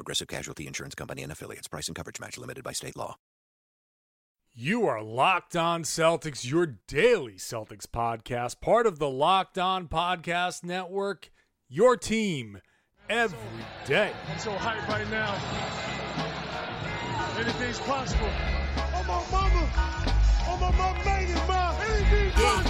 Progressive Casualty Insurance Company and affiliates. Price and coverage match limited by state law. You are Locked On Celtics, your daily Celtics podcast, part of the Locked On Podcast Network, your team every day. I'm so hyped right now. Anything's possible. Oh, my mama. Oh, my mama made it, ma. Anything's possible.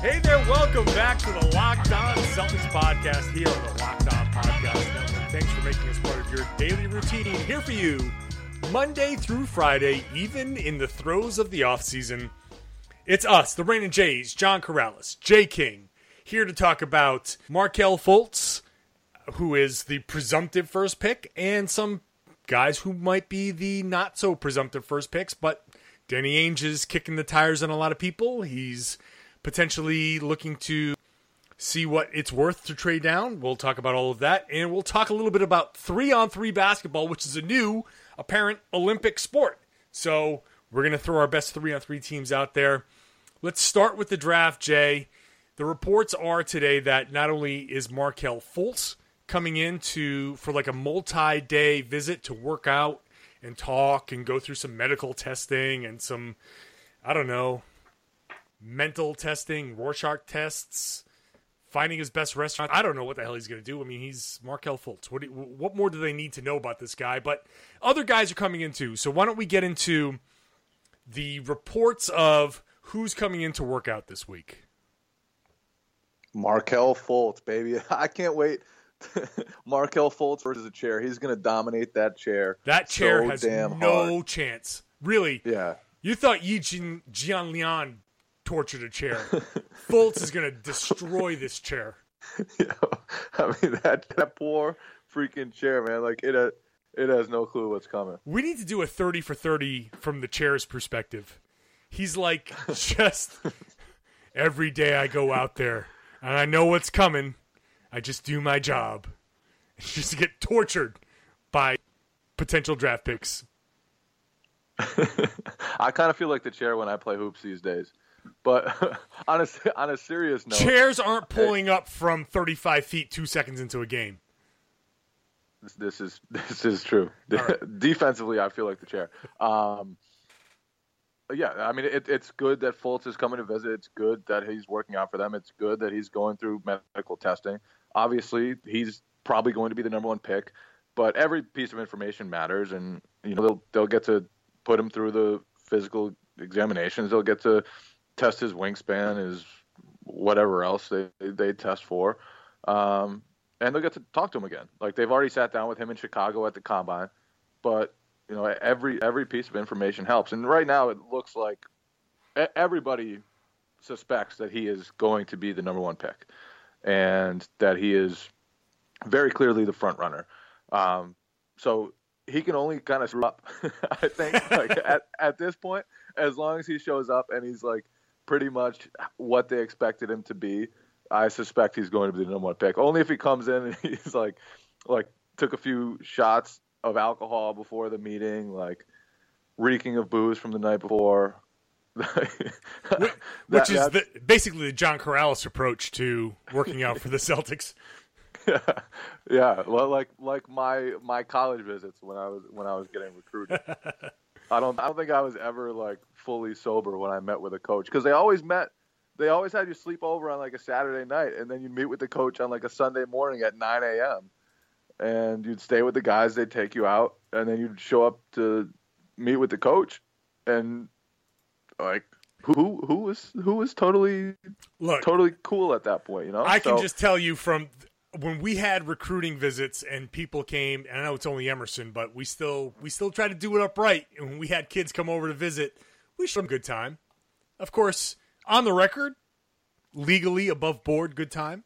Hey there, welcome back to the Locked On Celtics podcast here on the Locked On Podcast Network. Thanks for making us part of your daily routine here for you, Monday through Friday, even in the throes of the offseason. It's us, the Rain and Jays, John Karalis, Jay King, here to talk about Markelle Fultz, who is the presumptive first pick, and some guys who might be the not so presumptive first picks, but Danny Ainge is kicking the tires on a lot of people. He's potentially looking to see what it's worth to trade down. We'll talk about all of that. And we'll talk a little bit about three on three basketball, which is a new apparent Olympic sport. So we're going to throw our best three on three teams out there. Let's start with the draft, Jay. The reports are today that not only is Markelle Fultz coming in to for like a multi-day visit to work out and talk and go through some medical testing and some I don't know, mental testing, Rorschach tests, finding his best restaurant. I don't know what the hell he's going to do. I mean, he's Markelle Fultz. What, do, what more do they need to know about this guy? But other guys are coming in too. So why don't we get into the reports of who's coming in to work out this week? Markelle Fultz, baby. I can't wait. Markelle Fultz versus a chair. He's going to dominate that chair. That chair so has no hard. chance. Really? Yeah. You thought Yi Jin, Jian Lian tortured a chair. Fultz is going to destroy this chair. Yeah. I mean that that poor freaking chair, man. Like it uh, it has no clue what's coming. We need to do a 30 for 30 from the chair's perspective. He's like, just every day I go out there and I know what's coming. I just do my job. Just get tortured by potential draft picks. I kind of feel like the chair when I play hoops these days. But on a on a serious note, Chairs aren't pulling up from 35 feet two seconds into a game. this, this is this is true. right. Defensively, I feel like the chair. Um, yeah, I mean, it, it's good that Fultz is coming to visit. It's good that he's working out for them. It's good that he's going through medical testing. Obviously, he's probably going to be the number one pick, but every piece of information matters, and you know they'll they'll get to put him through the physical examinations. They'll get to test his wingspan, his whatever else they they test for, um, and they'll get to talk to him again. Like they've already sat down with him in Chicago at the combine, but you know every every piece of information helps. And right now it looks like everybody suspects that he is going to be the number one pick, and that he is very clearly the front runner. Um, so he can only kind of screw up, I think, like at, at this point, as long as he shows up and he's like pretty much what they expected him to be. I suspect he's going to be the number one pick. Only if he comes in and he's like, like took a few shots of alcohol before the meeting, like reeking of booze from the night before. Which, which is the, basically the John Karalis approach to working out for the Celtics. yeah, well, like like my my college visits when I was when I was getting recruited. I don't I don't think I was ever like fully sober when I met with a coach because they always met. They always had you sleep over on like a Saturday night, and then you meet with the coach on like a Sunday morning at 9 a.m. and you'd stay with the guys. They'd take you out, and then you'd show up to meet with the coach, and like who who was who was totally Look, totally cool at that point. You know, I can just tell you from when we had recruiting visits and people came, and I know it's only Emerson, but we still we still try to do it upright. And when we had kids come over to visit, we showed them good time. Of course, on the record, legally above board, good time.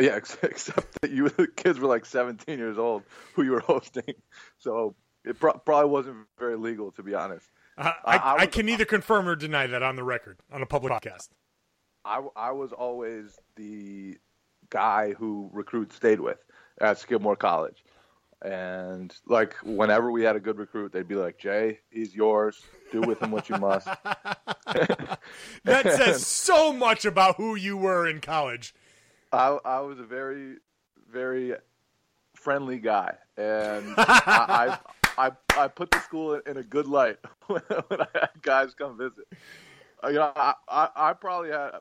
Yeah, except that you the kids were like 17 years old who you were hosting, so it pro- probably wasn't very legal to be honest. I, I, I- I I can neither confirm or deny that on the record on a public podcast. I, I was always the guy who recruits stayed with at Skidmore College. And like whenever we had a good recruit, they'd be like, Jay, he's yours. Do with him what you must. That says so much about who you were in college. I, I was a very, very friendly guy, and I, I, I, I put the school in a good light when, when I had guys come visit. Uh, You know, I, I, I probably had,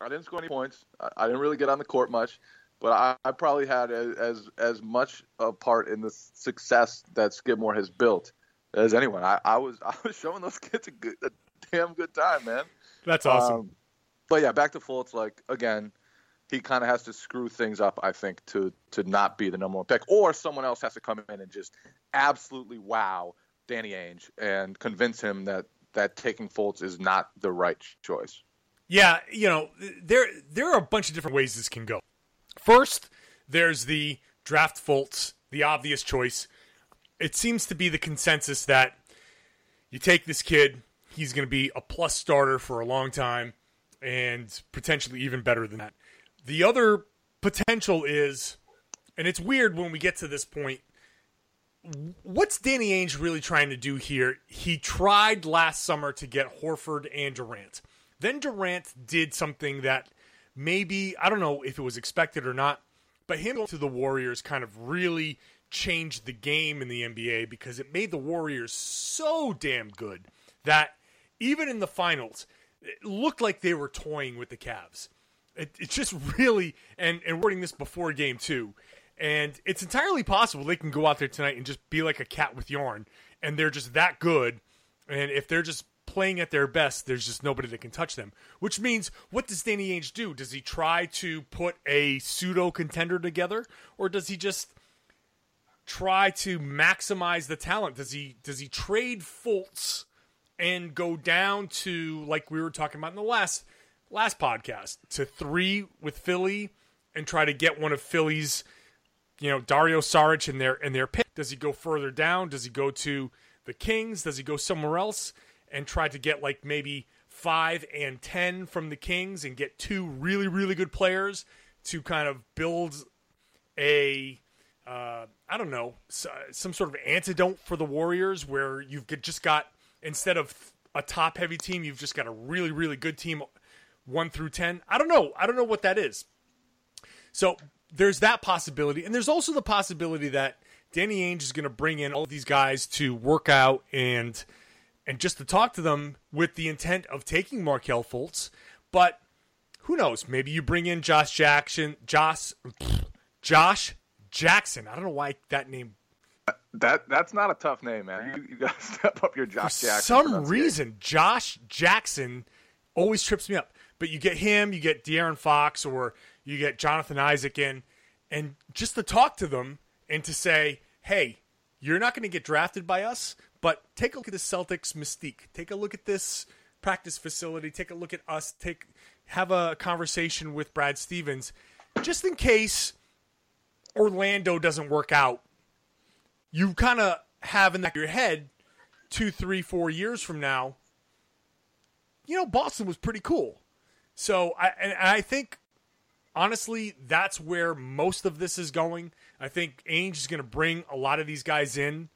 I didn't score any points. I, I didn't really get on the court much, but I, I probably had as, as as much a part in the success that Skidmore has built as anyone. I, I was I was showing those kids a, good, a damn good time, man. That's awesome. Um, but yeah, back to Fultz. Like again, he kind of has to screw things up. I think to to not be the number one pick, or someone else has to come in and just absolutely wow Danny Ainge and convince him that that taking Fultz is not the right choice. Yeah, you know, there there are a bunch of different ways this can go. First, there's the draft Fultz, the obvious choice. It seems to be the consensus that you take this kid, he's going to be a plus starter for a long time and potentially even better than that. The other potential is and it's weird when we get to this point what's Danny Ainge really trying to do here? He tried last summer to get Horford and Durant. Then Durant did something that maybe, I don't know if it was expected or not, but him to the Warriors kind of really changed the game in the NBA because it made the Warriors so damn good that even in the finals, it looked like they were toying with the Cavs. It, it's just really, and, and wording this before game two, and it's entirely possible they can go out there tonight and just be like a cat with yarn, and they're just that good. And if they're just playing at their best, there's just nobody that can touch them. Which means, what does Danny Ainge do? Does he try to put a pseudo contender together, or does he just try to maximize the talent? Does he does he trade Fultz and go down to like we were talking about in the last last podcast to three with Philly and try to get one of Philly's you know Dario Saric in their in their pick? Does he go further down? Does he go to the Kings? Does he go somewhere else and try to get like maybe five and ten from the Kings and get two really really good players to kind of build a uh, I don't know some sort of antidote for the Warriors where you've just got instead of a top heavy team you've just got a really really good team one through ten. I don't know. I don't know what that is. So there's that possibility, and there's also the possibility that Danny Ainge is going to bring in all these guys to work out and and just to talk to them with the intent of taking Markelle Fultz. But who knows? Maybe you bring in Josh Jackson, Josh, Josh Jackson. I don't know why that name. That that's not a tough name, man. You, you got to step up your Josh For Jackson. some reason, Josh Jackson always trips me up. But you get him, you get De'Aaron Fox, or you get Jonathan Isaac in, and just to talk to them and to say, hey, you're not going to get drafted by us, but take a look at the Celtics mystique. Take a look at this practice facility. Take a look at us. Take have a conversation with Brad Stevens, just in case Orlando doesn't work out. You kind of have in your head two, three, four years from now, you know, Boston was pretty cool. So I and I think honestly that's where most of this is going. I think Ainge is going to bring a lot of these guys in,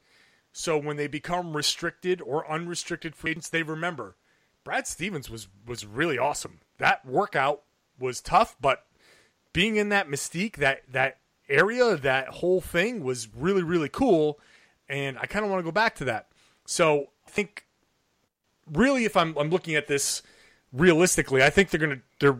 so when they become restricted or unrestricted free agents, they remember Brad Stevens was was really awesome. That workout was tough, but being in that mystique, that that area, that whole thing was really really cool, and I kind of want to go back to that. So I think really, if I'm I'm looking at this realistically, I think they're gonna they're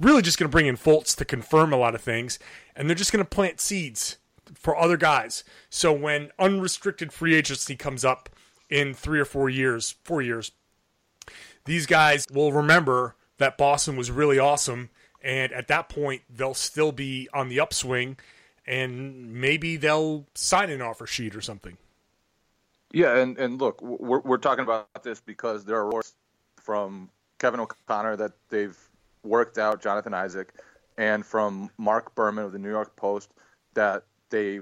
really just gonna bring in Fultz to confirm a lot of things, and they're just gonna plant seeds for other guys. So when unrestricted free agency comes up in three or four years, four years, these guys will remember that Boston was really awesome, and at that point they'll still be on the upswing, and maybe they'll sign an offer sheet or something. Yeah, and, and look, we're, we're talking about this because there are reports from Kevin O'Connor that they've worked out Jonathan Isaac, and from Marc Berman of the New York Post that they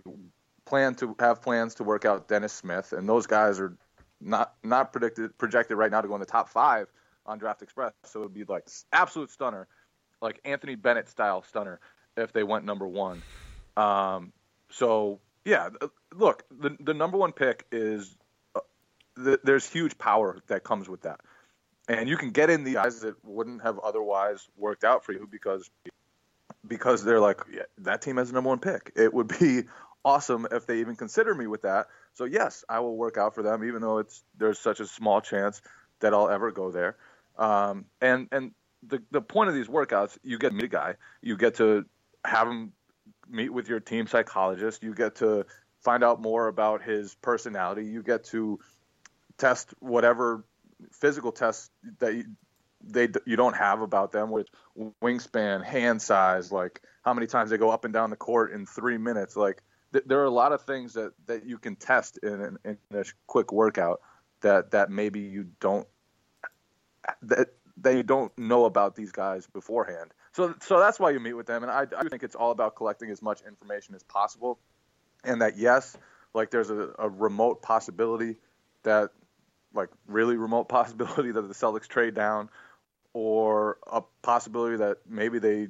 plan to have plans to work out Dennis Smith, and those guys are not not predicted projected right now to go in the top five on Draft Express. So it would be like absolute stunner, like Anthony Bennett style stunner if they went number one. Um, so yeah, look, the the number one pick is uh, th- there's huge power that comes with that, and you can get in the guys that wouldn't have otherwise worked out for you because because they're like yeah, that team has the number one pick. It would be awesome if they even consider me with that. So yes, I will work out for them, even though it's there's such a small chance that I'll ever go there. Um, and and the the point of these workouts, you get to meet a guy, you get to have him meet with your team psychologist, you get to find out more about his personality, you get to test whatever physical tests that you, they you don't have about them with wingspan, hand size, like how many times they go up and down the court in three minutes. Like th- there are a lot of things that, that you can test in, in, in a quick workout that that maybe you don't that they don't know about these guys beforehand. So so that's why you meet with them, and I, I think it's all about collecting as much information as possible, and that yes, like there's a, a remote possibility that like really remote possibility that the Celtics trade down or a possibility that maybe they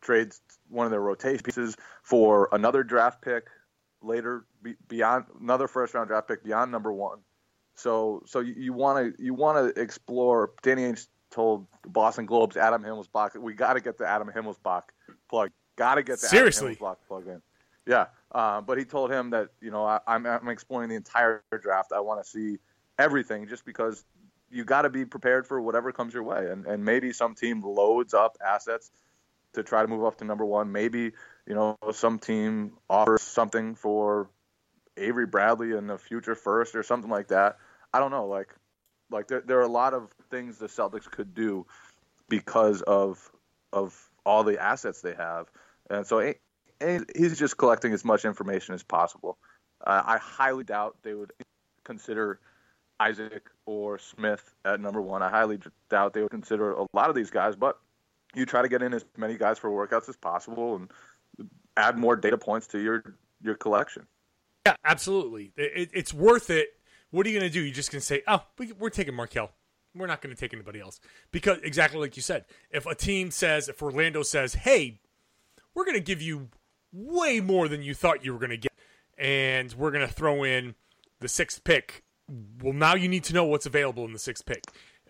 trade one of their rotation pieces for another draft pick later beyond another first round draft pick beyond number one. So so you want to you want to explore. Danny Ainge told the Boston Globe's Adam Himmelsbach we got to get the Adam Himmelsbach plug. Got to get the seriously Adam Himmelsbach plug in. Yeah, uh, but he told him that you know I, I'm I'm exploring the entire draft. I want to see everything just because you got to be prepared for whatever comes your way. And and maybe some team loads up assets to try to move up to number one. Maybe you know some team offers something for Avery Bradley in the future first or something like that. I don't know. Like like there there are a lot of things the Celtics could do because of of all the assets they have. And so he's just collecting as much information as possible. Uh, I highly doubt they would consider Isaac or Smith at number one. I highly doubt they would consider a lot of these guys, but you try to get in as many guys for workouts as possible and add more data points to your your collection. Yeah, absolutely. It, it's worth it. What are you going to do? You're just going to say, "Oh, we, we're taking Markelle. We're not going to take anybody else." Because exactly like you said, if a team says, if Orlando says, "Hey, we're going to give you way more than you thought you were going to get, and we're going to throw in the sixth pick," well, now you need to know what's available in the sixth pick,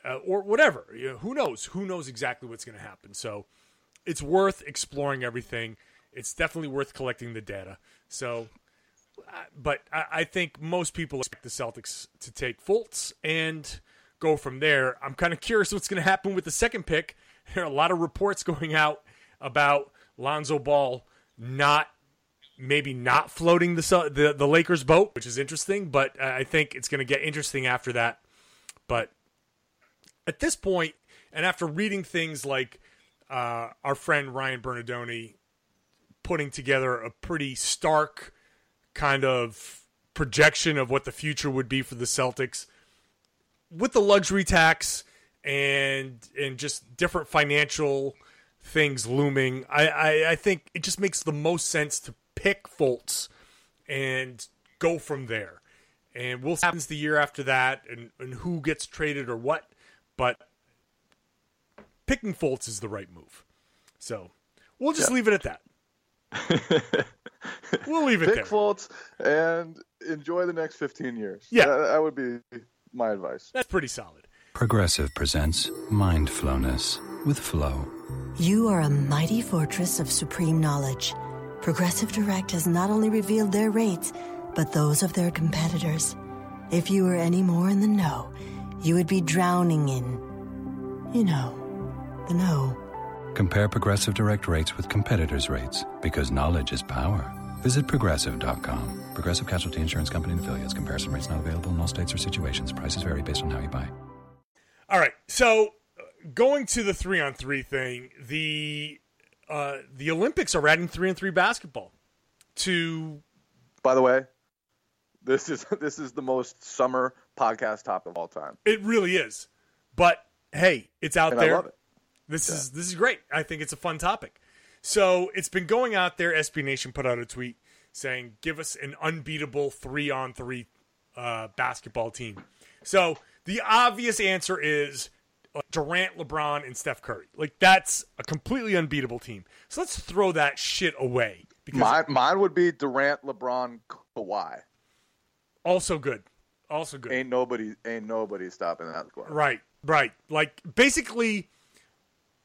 uh, or whatever. You know, who knows? Who knows exactly what's going to happen? So, it's worth exploring everything. It's definitely worth collecting the data. So, but I, I think most people expect the Celtics to take Fultz and go from there. I'm kind of curious what's going to happen with the second pick. There are a lot of reports going out about Lonzo Ball not maybe not floating the the, the Lakers boat, which is interesting. But I think it's going to get interesting after that. But at this point, and after reading things like uh, our friend Ryan Bernardoni putting together a pretty stark kind of projection of what the future would be for the Celtics with the luxury tax and and just different financial things looming. I, I, I think it just makes the most sense to pick Fultz and go from there. And we'll see what happens the year after that and, and who gets traded or what. But picking Fultz is the right move. So we'll just yeah. leave it at that. we'll leave it Pick there. Fultz and enjoy the next 15 years. Yeah. That, that would be my advice. That's pretty solid. Progressive presents Mindfulness with Flow. You are a mighty fortress of supreme knowledge. Progressive Direct has not only revealed their rates, but those of their competitors. If you were any more in the know, you would be drowning in, you know, the know. Compare Progressive Direct rates with competitors' rates because knowledge is power. Visit progressive.com. Progressive Casualty Insurance Company and affiliates. Comparison rates not available in all states or situations. Prices vary based on how you buy. All right. So uh, going to the three on three thing, the uh, the Olympics are adding three on three basketball to By the way, this is this is the most summer podcast topic of all time. it really is. But hey, it's out And I there. love it. This is this is great. I think it's a fun topic. So it's been going out there. SB Nation put out a tweet saying, "Give us an unbeatable three on three uh, basketball team." So the obvious answer is uh, Durant, LeBron, and Steph Curry. Like that's a completely unbeatable team. So let's throw that shit away because Mine, mine would be Durant, LeBron, Kawhi. also good, also good. Ain't nobody, ain't nobody stopping that squad. Right, right. Like basically,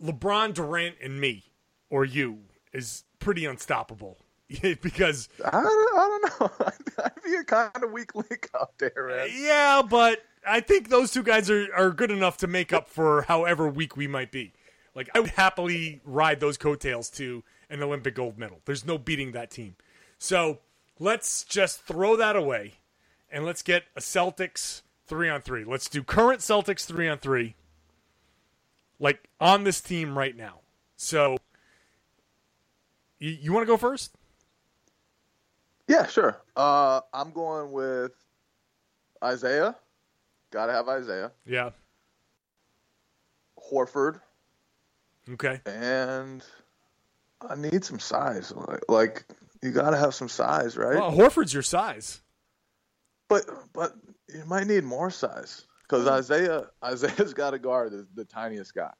LeBron, Durant, and me, or you, is pretty unstoppable because I don't, I don't know. I'd be a kind of weak link out there, man. yeah, but I think those two guys are are good enough to make up for however weak we might be. Like I would happily ride those coattails to an Olympic gold medal. There's no beating that team. So let's just throw that away, and let's get a Celtics three on three. Let's do current Celtics three on three. Like on this team right now. So you, you want to go first? Yeah, sure. Uh, I'm going with Isaiah. Got to have Isaiah. Yeah. Horford, Okay. and I need some size. Like, like you got to have some size, right? Well, Horford's your size. But but you might need more size because Isaiah Isaiah's got to guard the, the tiniest guy,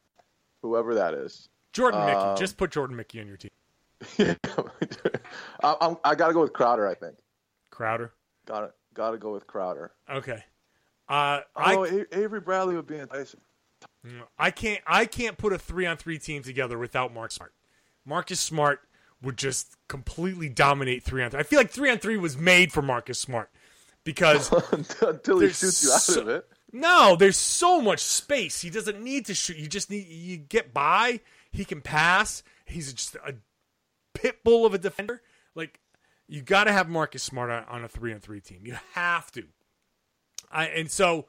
whoever that is. Jordan Mickey. Um, Just put Jordan Mickey on your team. Yeah, I, I got to go with Crowder. I think Crowder. got to got to go with Crowder. Okay. Uh, Oh, I Avery Bradley would be enticing. I can't I can't put a three on three team together without Mark Smart. Marcus Smart would just completely dominate three on three. I feel like three on three was made for Marcus Smart because Until he shoots you out so- of it. no, there's so much space. He doesn't need to shoot. You just need you get by. He can pass. He's just a pit bull of a defender. Like you got to have Marcus Smart on, on a three on three team. You have to. I and so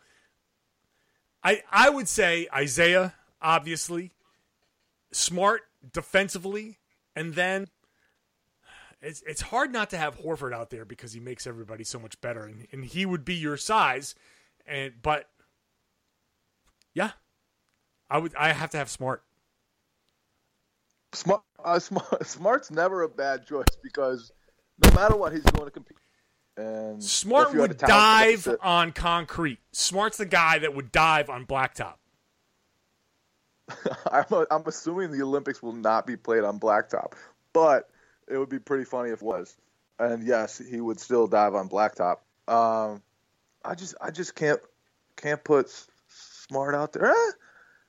I I would say Isaiah obviously smart defensively, and then it's it's hard not to have Horford out there because he makes everybody so much better, and, and he would be your size, and but yeah, I would I have to have Smart. Smart, uh, smart, Smart's never a bad choice because no matter what, he's going to compete. And Smart if you had would a dive on concrete. Smart's the guy that would dive on blacktop. I'm, I'm assuming the Olympics will not be played on blacktop, but it would be pretty funny if it was. And yes, he would still dive on blacktop. Um, I just I just can't can't put Smart out there. Eh,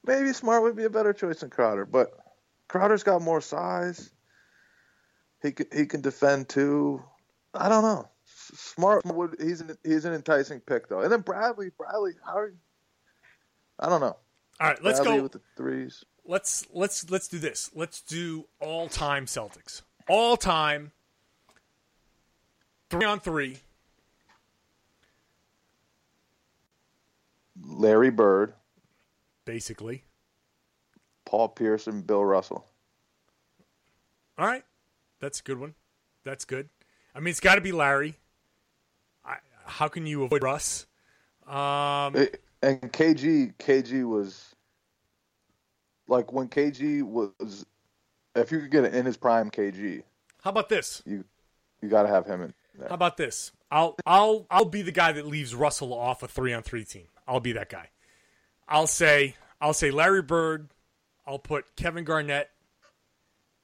maybe Smart would be a better choice than Crowder, but Crowder's got more size. He can, he can defend too. I don't know. Smart would he's an he's an enticing pick though. And then Bradley Bradley how are you? I don't know. All right, let's Bradley go. with the threes. let's let's let's do this. Let's do all time Celtics. All time three on three. Larry Bird, Basically. Paul Pierce, and Bill Russell. All right. That's a good one. That's good. I mean, it's got to be Larry. How can you avoid Russ? Um, Eh, And KG, KG was like when KG was. If you could get it in his prime, KG, how about this? you you got to have him in. There. How about this? I'll I'll I'll be the guy that leaves Russell off a three on three team. I'll be that guy. I'll say I'll say Larry Bird. I'll put Kevin Garnett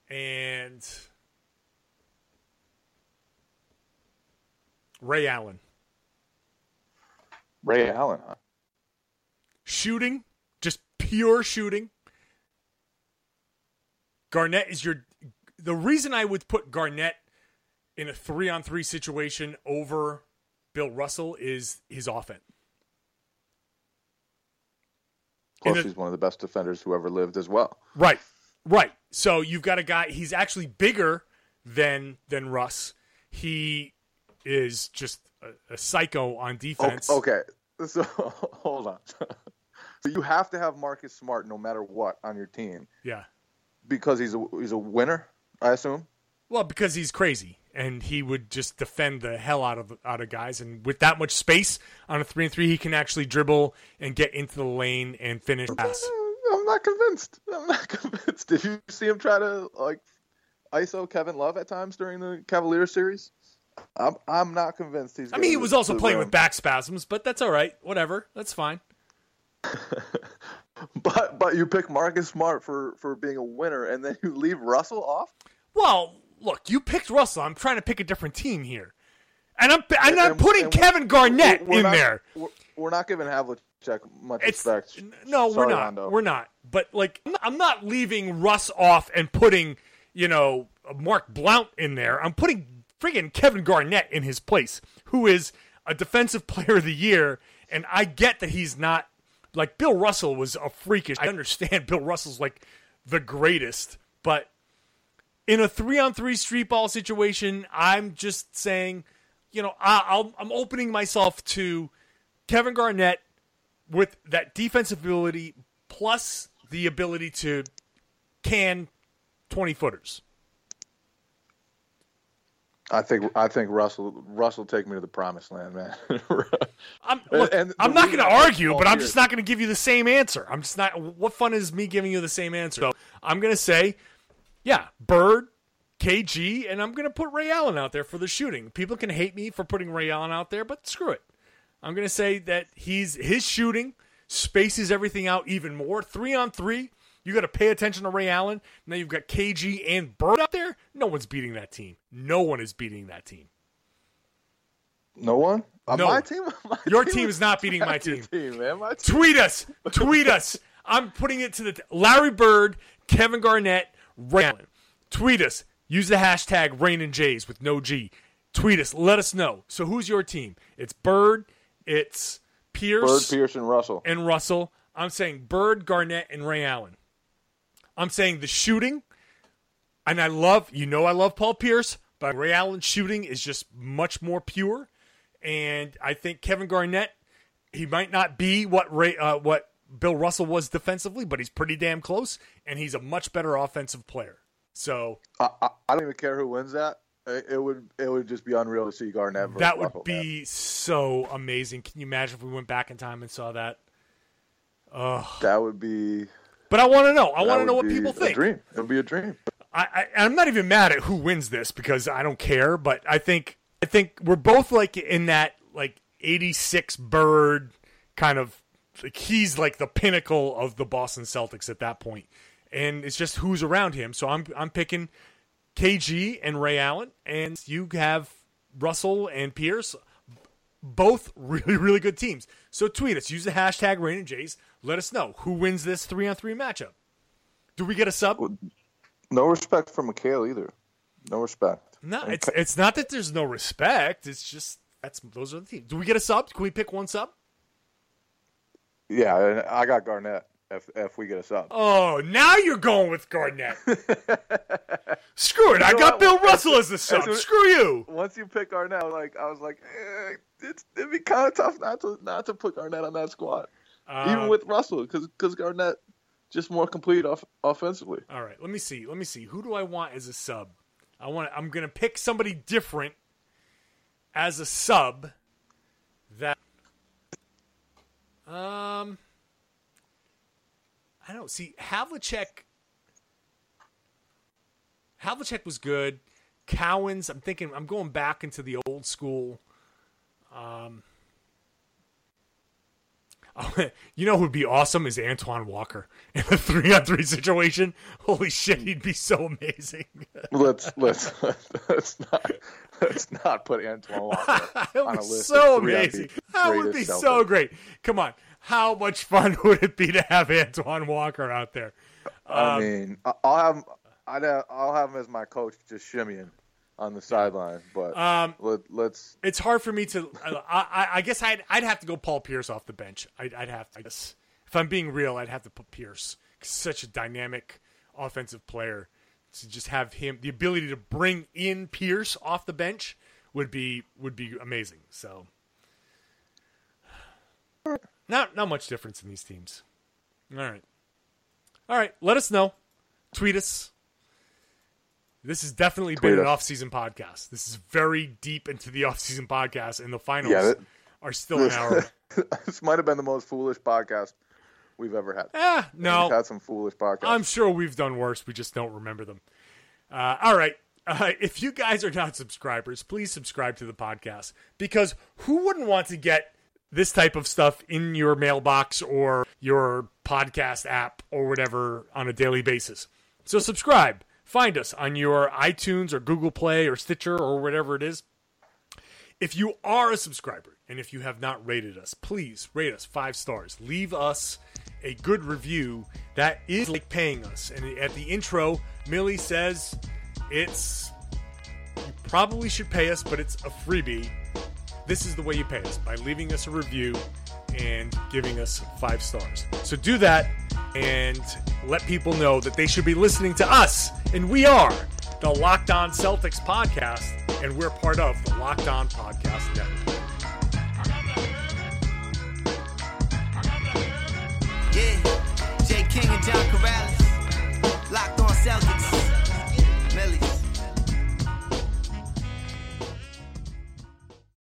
and Ray Allen. Ray Allen. Huh? Shooting, just pure shooting. Garnett is your. The reason I would put Garnett in a three on three situation over Bill Russell is his offense. Plus, it- he's one of the best defenders who ever lived as well. Right, right. So you've got a guy. He's actually bigger than than Russ. he is just a, a psycho on defense. Okay, so hold on. so you have to have Marcus Smart no matter what on your team Yeah. because he's a he's a winner. I assume. Well, because he's crazy and he would just defend the hell out of out of guys, and with that much space on a three and three, he can actually dribble and get into the lane and finish pass. I'm not convinced. I'm not convinced. Did you see him try to like ISO Kevin Love at times during the Cavaliers series? I'm I'm not convinced he's. I mean, he was also playing well. with back spasms, but that's all right. Whatever, that's fine. But but you pick Marcus Smart for for being a winner, and then you leave Russell off. Well, look, you picked Russell. I'm trying to pick a different team here, and I'm and I'm And- putting and Kevin Garnett we're in not- there. We're, we're not giving Havlicek much It's respect. no, we're not. Hondo. We're not. But like, I'm not leaving Russ off and putting you know Mark Blount in there. I'm putting friggin' Kevin Garnett in his place, who is a defensive player of the year. And I get that he's not like Bill Russell was a freakish. I understand Bill Russell's like the greatest, but in a three on three street ball situation, I'm just saying, you know, I, I'll, I'm opening myself to Kevin Garnett with that defensive ability plus the ability to can 20 footers. I think I think Russell Russell take me to the promised land, man. I'm, look, I'm not going to argue, but I'm just not going to give you the same answer. I'm just not. What fun is me giving you the same answer? So I'm going to say, yeah, Bird, KG, and I'm going to put Ray Allen out there for the shooting. People can hate me for putting Ray Allen out there, but screw it. I'm going to say that he's his shooting spaces everything out even more. Three on three, you got to pay attention to Ray Allen. Now you've got KG and Bird out there. No one's beating that team. No one is beating that team. no one. Uh, No. my team. my Your team is not beating my team. team, man. My team. Tweet us. Tweet us. I'm putting it to the Larry Bird, Kevin Garnett, Ray Allen. Tweet us. Use the hashtag Rain and Jays with no G. Tweet us. Let us know. So who's your team? It's Bird. It's Pierce. Bird, Pierce, and Russell. and Russell. I'm saying Bird, Garnett, and Ray Allen. I'm saying the shooting, and I love, you know, I love Paul Pierce, but Ray Allen's shooting is just much more pure. And I think Kevin Garnett, he might not be what Ray, uh, what Bill Russell was defensively, but he's pretty damn close, and he's a much better offensive player. So I, I, I don't even care who wins that. It, it would it would just be unreal to see Garnett. that would Russell, man. be so amazing. Can you imagine if we went back in time and saw that? Oh, that would be. But I want to know. I want to know what people think. dream. It'll be a dream. I, I I'm not even mad at who wins this because I don't care, but I think I think we're both like in that like 86 bird kind of like he's like the pinnacle of the Boston Celtics at that point. And it's just who's around him. So I'm I'm picking KG and Ray Allen and you have Russell and Pierce both really really good teams. So tweet us, use the hashtag Rain and Jays, let us know who wins this 3 on 3 matchup. Do we get a sub? No respect for McHale either. No respect. No, And it's it's not that there's no respect. It's just that's those are the teams. Do we get a sub? Can we pick one sub? yeah. I got Garnett. If if we get a sub. Oh, now you're going with Garnett. Screw it. I got what? Bill Russell as the sub. soon- Screw you. Once you pick Garnett, like I was like, eh, it's it'd be kind of tough not to not to put Garnett on that squad, even Um, with Russell, because Garnett just more complete off, offensively. All right, let me see. Let me see. Who do I want as a sub? I want. I'm gonna pick somebody different as a sub. That. Um. I don't see Havlicek. Havlicek was good. Cowens. I'm thinking. I'm going back into the old school. Um. Oh, you know who'd be awesome is Antoine Walker in a three on three situation. Holy shit, he'd be so amazing. Let's let's let's not let's not put Antoine Walker on a list. so of three on the amazing. That would be so great. Come on, how much fun would it be to have Antoine Walker out there? I mean, I- I'll have I'd have, I'll have him as my coach, just shimmying on the sideline. But Um, let, let's It's hard for me to. I, I, I guess I'd I'd have to go Paul Pierce off the bench. I'd, I'd have to. I guess if I'm being real, I'd have to put Pierce. Such a dynamic offensive player to just have him the ability to bring in Pierce off the bench would be would be amazing. So not not much difference in these teams. All right. All right, let us know. Tweet us. This has definitely Tweet been an off-season podcast. This is very deep into the off-season podcast, and the finals Yeah, that- are still an hour. this might have been the most foolish podcast we've ever had. Ah, no. We've had some foolish podcasts. I'm sure we've done worse. We just don't remember them. Uh, all right. Uh, if you guys are not subscribers, please subscribe to the podcast because who wouldn't want to get this type of stuff in your mailbox or your podcast app or whatever on a daily basis? So subscribe. Find us on your iTunes or Google Play or Stitcher or whatever it is. If you are a subscriber and if you have not rated us, please rate us five stars. Leave us a good review that is like paying us. And at the intro, Millie says it's you probably should pay us, but it's a freebie. This is the way you pay us by leaving us a review and giving us five stars. So do that and let people know that they should be listening to us. And we are the Locked On Celtics podcast, and we're part of the Locked On Podcast Network. Yeah, Jay King and John Karalis. Locked on Celtics.